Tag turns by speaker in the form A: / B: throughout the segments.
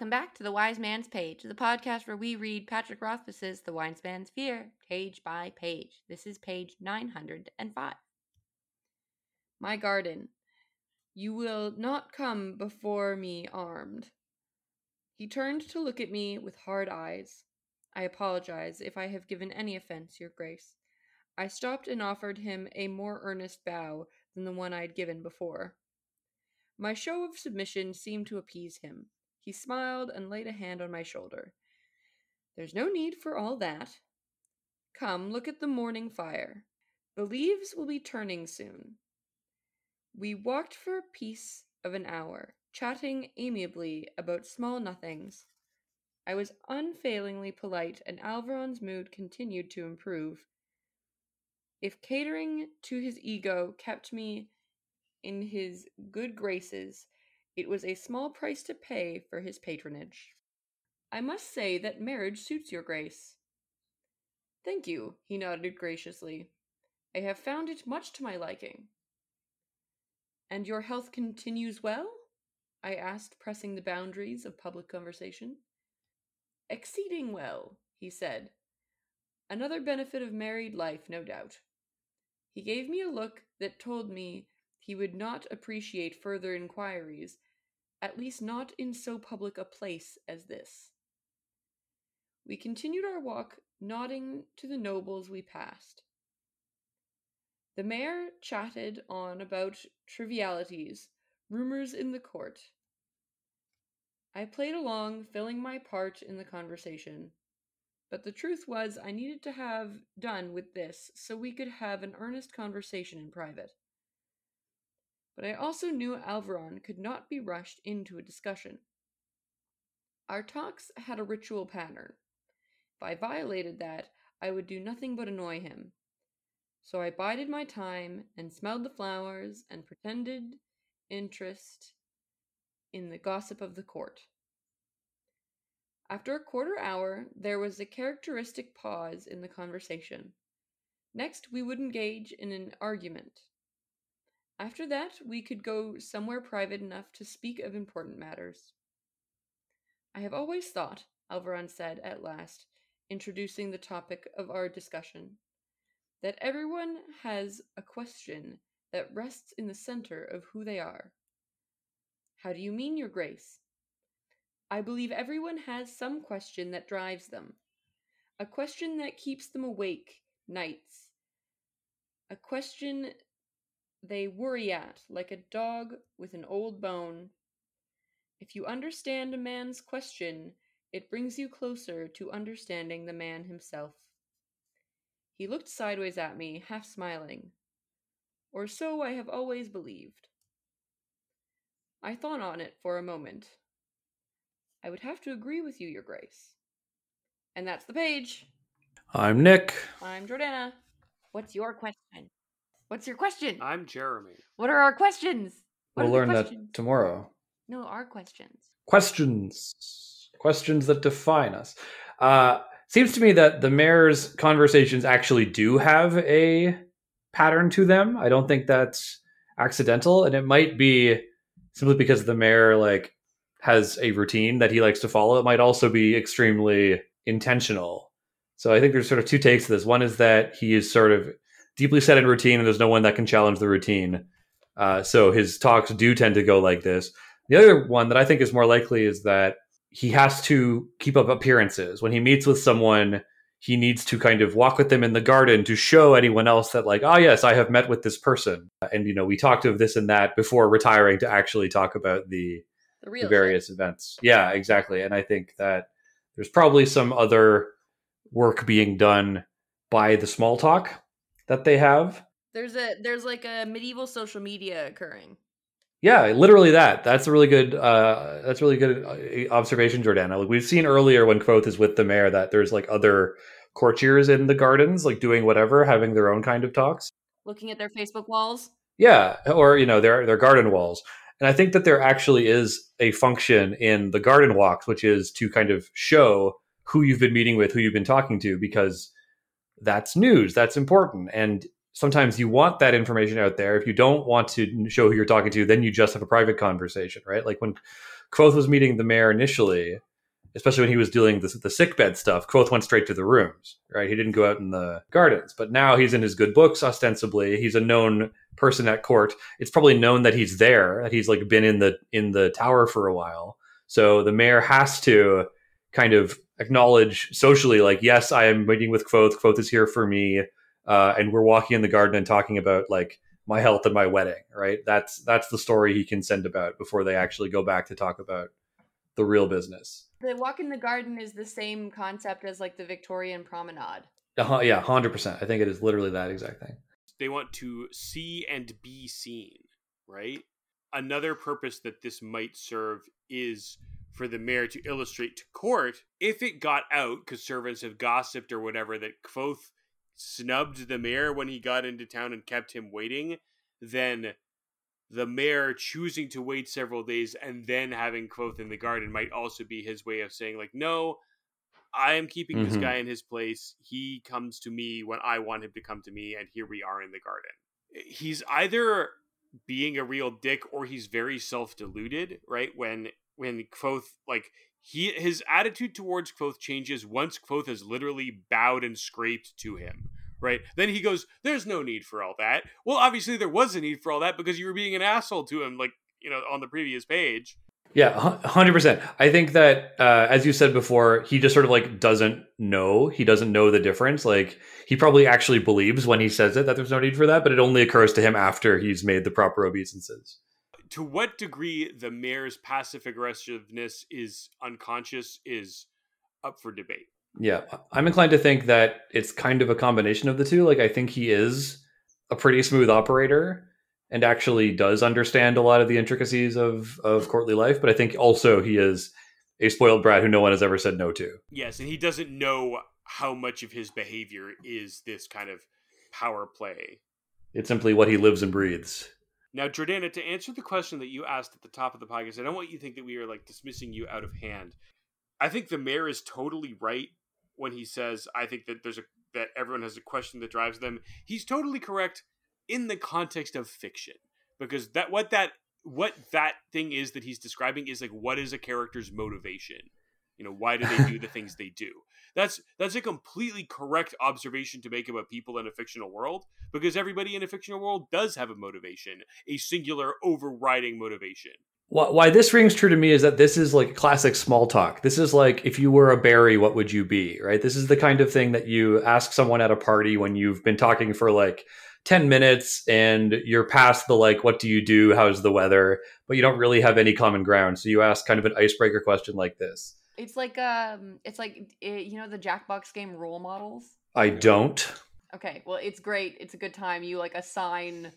A: Welcome back to the Wise Man's Page, the podcast where we read Patrick Rothfuss's The Wise Man's Fear, page by page. This is page 905. My garden. You will not come before me armed. He turned to look at me with hard eyes. I apologize if I have given any offense, Your Grace. I stopped and offered him a more earnest bow than the one I had given before. My show of submission seemed to appease him. He smiled and laid a hand on my shoulder. There's no need for all that. Come, look at the morning fire. The leaves will be turning soon. We walked for a piece of an hour, chatting amiably about small nothings. I was unfailingly polite, and Alveron's mood continued to improve. If catering to his ego kept me in his good graces, it was a small price to pay for his patronage. I must say that marriage suits your grace. Thank you, he nodded graciously. I have found it much to my liking. And your health continues well? I asked, pressing the boundaries of public conversation. Exceeding well, he said. Another benefit of married life, no doubt. He gave me a look that told me he would not appreciate further inquiries, at least not in so public a place as this. We continued our walk, nodding to the nobles we passed. The Maer chatted on about trivialities, rumors in the court. I played along, filling my part in the conversation. But the truth was, I needed to have done with this so we could have an earnest conversation in private but I also knew Alveron could not be rushed into a discussion. Our talks had a ritual pattern. If I violated that, I would do nothing but annoy him. So I bided my time and smelled the flowers and pretended interest in the gossip of the court. After a quarter hour, there was a characteristic pause in the conversation. Next, we would engage in an argument. After that, we could go somewhere private enough to speak of important matters. I have always thought, Alveron said at last, introducing the topic of our discussion, that everyone has a question that rests in the center of who they are. How do you mean, Your Grace? I believe everyone has some question that drives them, a question that keeps them awake nights, a question they worry at, like a dog with an old bone. If you understand a man's question, it brings you closer to understanding the man himself. He looked sideways at me, half smiling. Or so I have always believed. I thought on it for a moment. I would have to agree with you, Your Grace. And that's the page.
B: I'm Nick.
A: I'm Jordana. What's your question? What's your question?
C: I'm Jeremy.
A: What are our questions? What
B: we'll learn
A: the
B: that tomorrow.
A: No, our questions.
B: Questions. Questions that define us. Uh, seems to me that the Maer's conversations actually do have a pattern to them. I don't think that's accidental, and it might be simply because the Maer like has a routine that he likes to follow. It might also be extremely intentional. So I think there's sort of two takes to this. One is that he is sort of deeply set in routine and there's no one that can challenge the routine. Uh, so his talks do tend to go like this. The other one that I think is more likely is that he has to keep up appearances. When he meets with someone, he needs to kind of walk with them in the garden to show anyone else that, like, oh, yes, I have met with this person. And, you know, we talked of this and that before retiring to actually talk about the,
A: The
B: the various events. Yeah, exactly. And I think that there's probably some other work being done by the small talk that they have.
A: There's a there's like a medieval social media occurring.
B: Yeah, literally that. That's a really good. Uh, that's really good uh, observation, Jordana. Like we've seen earlier when Kvothe is with the Maer, that there's like other courtiers in the gardens, like doing whatever, having their own kind of talks.
A: Looking at their Facebook walls.
B: Yeah, or you know their their garden walls. And I think that there actually is a function in the garden walks, which is to kind of show who you've been meeting with, who you've been talking to, because that's news, that's important. And sometimes you want that information out there. If you don't want to show who you're talking to, then you just have a private conversation, right? Like when Kvothe was meeting the Maer initially, especially when he was doing the, the sick bed stuff, Kvothe went straight to the rooms, right? He didn't go out in the gardens. But now he's in his good books, ostensibly. He's a known person at court. It's probably known that he's there, that he's like been in the in the tower for a while. So the Maer has to kind of acknowledge socially, like, yes, I am meeting with Kvothe. Kvothe is here for me, uh, and we're walking in the garden and talking about like my health and my wedding. Right? That's that's the story he can send about before they actually go back to talk about the real business.
A: The walk in the garden is the same concept as like the Victorian promenade.
B: Uh, yeah, hundred percent. I think it is literally that exact thing.
C: They want to see and be seen, right? Another purpose that this might serve is for the Maer to illustrate to court if it got out because servants have gossiped or whatever that Kvothe snubbed the Maer when he got into town and kept him waiting, then the Maer choosing to wait several days and then having Kvothe in the garden might also be his way of saying like, no, I am keeping mm-hmm. this guy in his place. He comes to me when I want him to come to me, and here we are in the garden. He's either being a real dick or he's very self-deluded, right? When when Kvothe like he his attitude towards Kvothe changes once Kvothe has literally bowed and scraped to him. Right? Then he goes, There's no need for all that. Well, obviously there was a need for all that because you were being an asshole to him, like, you know, on the previous page.
B: Yeah, hundred percent. I think that, uh, as you said before, he just sort of like doesn't know. He doesn't know the difference. Like he probably actually believes when he says it that there's no need for that, but it only occurs to him after he's made the proper obeisances
C: to what degree the Maer's passive aggressiveness is unconscious is up for debate.
B: Yeah, I'm inclined to think that it's kind of a combination of the two. Like, I think he is a pretty smooth operator and actually does understand a lot of the intricacies of of courtly life, but I think also he is a spoiled brat who no one has ever said no to.
C: Yes, and he doesn't know how much of his behavior is this kind of power play.
B: It's simply what he lives and breathes.
C: Now, Jordana, to answer the question that you asked at the top of the podcast, I don't want you to think that we are like dismissing you out of hand. I think the Maer is totally right when he says, I think that there's a that everyone has a question that drives them. He's totally correct in the context of fiction. Because that what that what that thing is that he's describing is like what is a character's motivation? You know, why do they do the things they do? That's that's a completely correct observation to make about people in a fictional world because everybody in a fictional world does have a motivation, a singular overriding motivation.
B: Why this rings true to me is that this is like classic small talk. This is like if you were a berry, what would you be? Right? This is the kind of thing that you ask someone at a party when you've been talking for like 10 minutes and you're past the like what do you do how's the weather but you don't really have any common ground so you ask kind of an icebreaker question like this
A: it's like um, it's like it, eh, you know the Jackbox game role models.
B: I don't.
A: Okay, well it's great. It's a good time. You like assign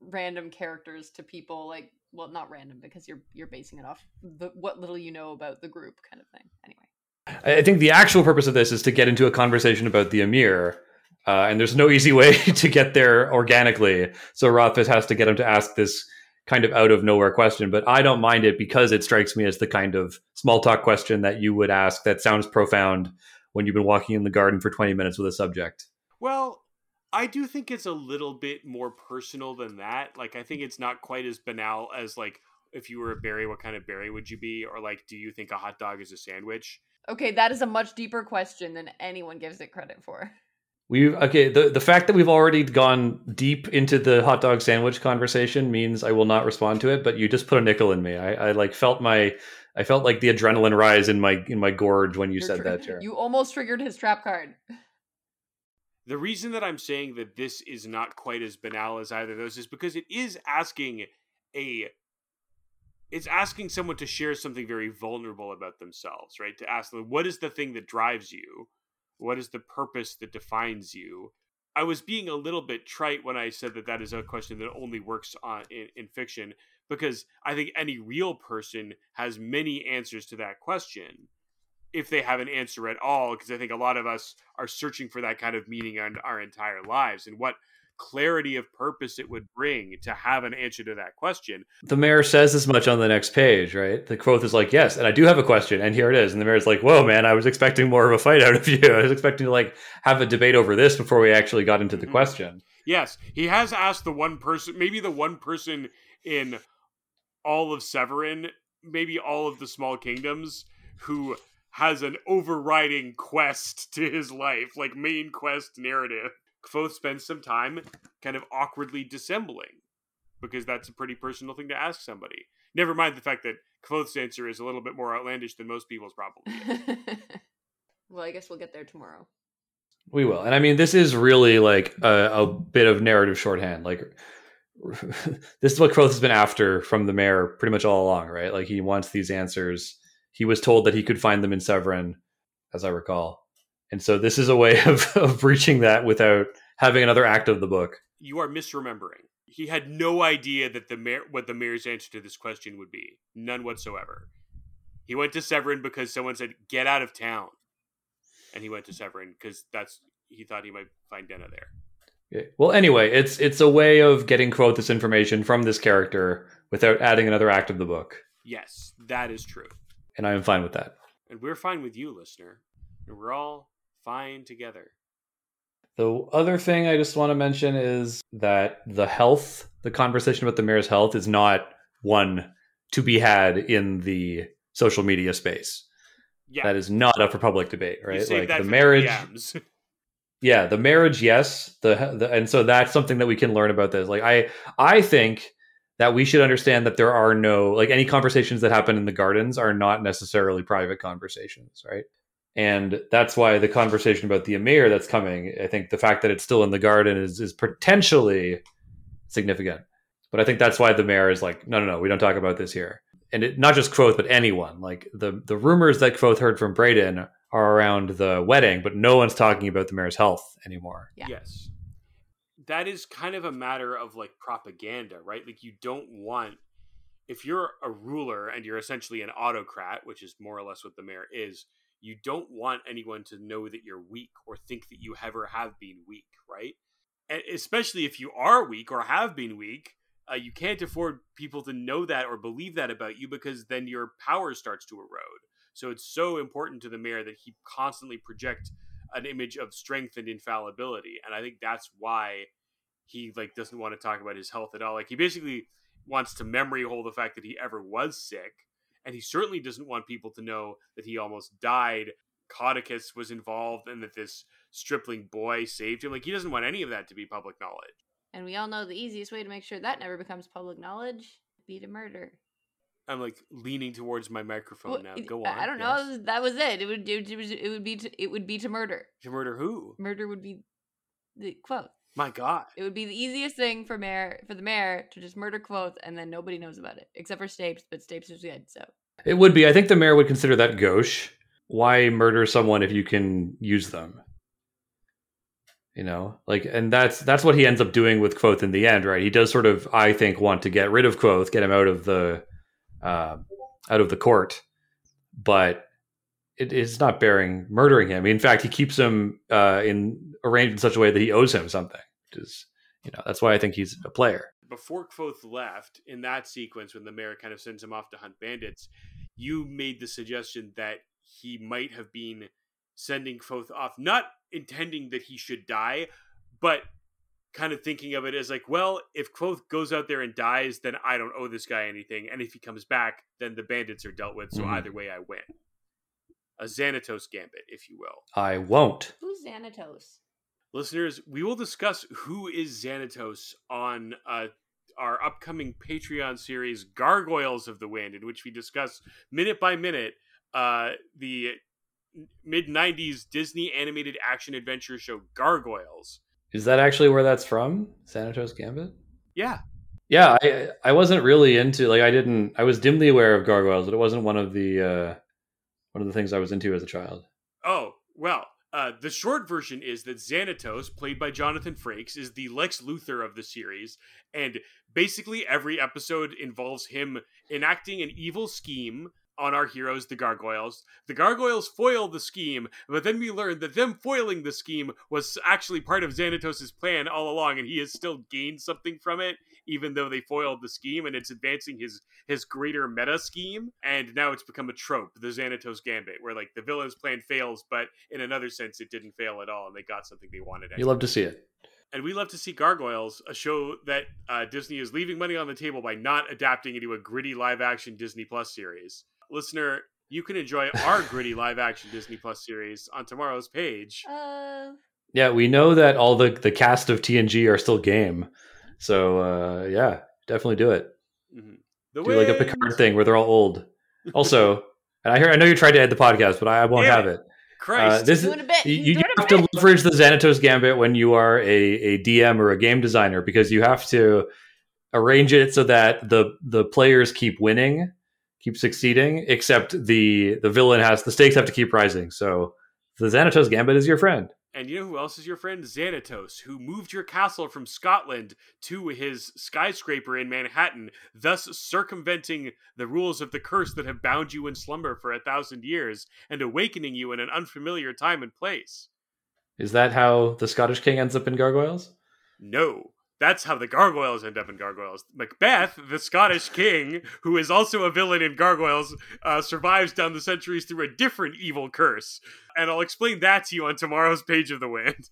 A: random characters to people like well not random because you're you're basing it off the what little you know about the group kind of thing. Anyway.
B: I think the actual purpose of this is to get into a conversation about the Amyr. Uh, and there's no easy way to get there organically. So Rothfuss has to get him to ask this kind of out of nowhere question, but I don't mind it because it strikes me as the kind of small talk question that you would ask that sounds profound when you've been walking in the garden for 20 minutes with a subject.
C: Well, I do think it's a little bit more personal than that. Like, I think it's not quite as banal as, like, if you were a berry, what kind of berry would you be? Or, like, do you think a hot dog is a sandwich?
A: Okay, that is a much deeper question than anyone gives it credit for.
B: We okay. The the fact that we've already gone deep into the hot dog sandwich conversation means I will not respond to it. But you just put a nickel in me. I, I like felt my I felt like the adrenaline rise in my in my gorge when you You're said tr- that, Jared.
A: You almost triggered his trap card.
C: The reason that I'm saying that this is not quite as banal as either of those is because it is asking a it's asking someone to share something very vulnerable about themselves, right? To ask them what is the thing that drives you what is the purpose that defines you? I was being a little bit trite when I said that that is a question that only works on in, in fiction because I think any real person has many answers to that question if they have an answer at all because I think a lot of us are searching for that kind of meaning on our entire lives and what clarity of purpose it would bring to have an answer to that question.
B: The Maer says as much on the next page, right? The quote is like, "Yes, and I do have a question, and here it is." And the Maer's like, "Whoa, man! I was expecting more of a fight out of you. I was expecting to like have a debate over this before we actually got into the mm-hmm. question."
C: Yes, he has asked the one person, maybe the one person in all of Severen, maybe all of the small kingdoms, who has an overriding quest to his life, like main quest narrative. Kvothe spends some time kind of awkwardly dissembling because that's a pretty personal thing to ask somebody. Never mind the fact that Kvothe's answer is a little bit more outlandish than most people's probably.
A: well, I guess we'll get there tomorrow.
B: We will. And I mean, this is really like a, a bit of narrative shorthand. Like, this is what Kvothe has been after from the Maer pretty much all along, right? Like, he wants these answers. He was told that he could find them in Severen, as I recall. And so this is a way of, of reaching that without having another act of the book.
C: You are misremembering. He had no idea that the Maer, what the Maer's answer to this question would be. None whatsoever. He went to Severen because someone said, "Get out of town," and he went to Severen because that's he thought he might find Denna there.
B: Well, anyway, it's it's a way of getting Kvothe this information from this character without adding another act of the book.
C: Yes, that is true,
B: and I am fine with that.
C: And we're fine with you, listener, and we're all fine together.
B: The other thing I just want to mention is that the health, the conversation about the Maer's health, is not one to be had in the social media space. Yeah. That is not up for public debate, right?
C: like the marriage. The
B: yeah, the marriage, yes. The, the and so that's something that we can learn about this. Like I I think that we should understand that there are no like any conversations that happen in the gardens are not necessarily private conversations, right? And that's why the conversation about the Amyr that's coming, I think the fact that it's still in the garden is is potentially significant. But I think that's why the Maer is like, no, no, no, we don't talk about this here. And it, not just Kvothe, but anyone. Like the the rumors that Kvothe heard from Bredon are around the wedding, but no one's talking about the Maer's health anymore.
C: Yeah. Yes. That is kind of a matter of like propaganda, right? Like you don't want if you're a ruler and you're essentially an autocrat, which is more or less what the Maer is, you don't want anyone to know that you're weak or think that you ever have been weak, right? And especially if you are weak or have been weak, uh, you can't afford people to know that or believe that about you because then your power starts to erode. So it's so important to the Maer that he constantly project an image of strength and infallibility, and I think that's why he like doesn't want to talk about his health at all. Like he basically wants to memory hold the fact that he ever was sick and he certainly doesn't want people to know that he almost died. Caudicus was involved and that this stripling boy saved him. Like he doesn't want any of that to be public knowledge.
A: And we all know the easiest way to make sure that never becomes public knowledge be to murder.
C: I'm like leaning towards my microphone well, now. Go on.
A: I don't yes. know. That was it. It would it, was it would be to, it would be to murder.
C: To murder who?
A: Murder would be the quote.
C: My God.
A: It would be the easiest thing for Maer for the Maer to just murder Kvothe and then nobody knows about it except for Stapes, but Stapes is dead, so
B: it would be. I think the Maer would consider that gauche. Why murder someone if you can use them? You know, like, and that's that's what he ends up doing with Kvothe in the end, right? He does sort of, I think, want to get rid of Kvothe, get him out of the uh, out of the court, but it is not bearing murdering him. In fact, he keeps him uh, in arranged in such a way that he owes him something. Which is, you know, that's why I think he's a player
C: before Kvothe left, in that sequence when the Maer kind of sends him off to hunt bandits, you made the suggestion that he might have been sending Kvothe off, not intending that he should die, but kind of thinking of it as like, well, if Kvothe goes out there and dies, then I don't owe this guy anything, and if he comes back, then the bandits are dealt with. So mm-hmm. either way, I win. A Xanatos gambit, if you will.
B: I won't.
A: Who's Xanatos?
C: Listeners, we will discuss who is Xanatos on uh, our upcoming Patreon series, Gargoyles of the Wind, in which we discuss minute by minute uh, the mid 90s Disney animated action adventure show Gargoyles.
B: Is that actually where that's from? Xanatos Gambit?
C: Yeah.
B: Yeah, I I wasn't really into like I didn't I was dimly aware of gargoyles, but it wasn't one of the uh one of the things I was into as a child.
C: Oh, well, uh, the short version is that Xanatos, played by Jonathan Frakes, is the Lex Luthor of the series, and basically every episode involves him enacting an evil scheme on our heroes, the Gargoyles. The Gargoyles foil the scheme, but then we learn that them foiling the scheme was actually part of Xanatos' plan all along, and he has still gained something from it, even though they foiled the scheme, and it's advancing his his greater meta scheme. And now it's become a trope, the Xanatos Gambit, where like the villain's plan fails, but in another sense, it didn't fail at all, and they got something they wanted.
B: You love to see it.
C: and we love to see Gargoyles, a show that uh, Disney is leaving money on the table by not adapting into a gritty live action Disney Plus series. Listener, you can enjoy our gritty live action Disney Plus series on tomorrow's page.
A: Uh,
B: Yeah, we know that all the the cast of TNG are still game. So uh, yeah, definitely do it.
C: Mhm. The
B: Do like a Picard thing where they're all old. Also, and I hear I know you tried to end the podcast, but I, I won't
C: Damn
B: have
C: it.
B: it.
C: Christ.
B: Uh, this is
A: doing a bit.
B: you, you
A: doing a
B: have to
A: bit.
B: leverage the Xanatos Gambit when you are a, a DM or a game designer because you have to arrange it so that the the players keep winning, keep succeeding, except the the villain has the stakes have to keep rising. So the Xanatos Gambit is your friend.
C: And you know who else is your friend? Xanatos, who moved your castle from Scotland to his skyscraper in Manhattan, thus circumventing the rules of the curse that have bound you in slumber for a thousand years and awakening you in an unfamiliar time and place.
B: Is that how the Scottish King ends up in Gargoyles?
C: No. That's how the gargoyles end up in gargoyles. Macbeth, the Scottish king, who is also a villain in gargoyles, uh, survives down the centuries through a different evil curse. And I'll explain that to you on tomorrow's page of the wind.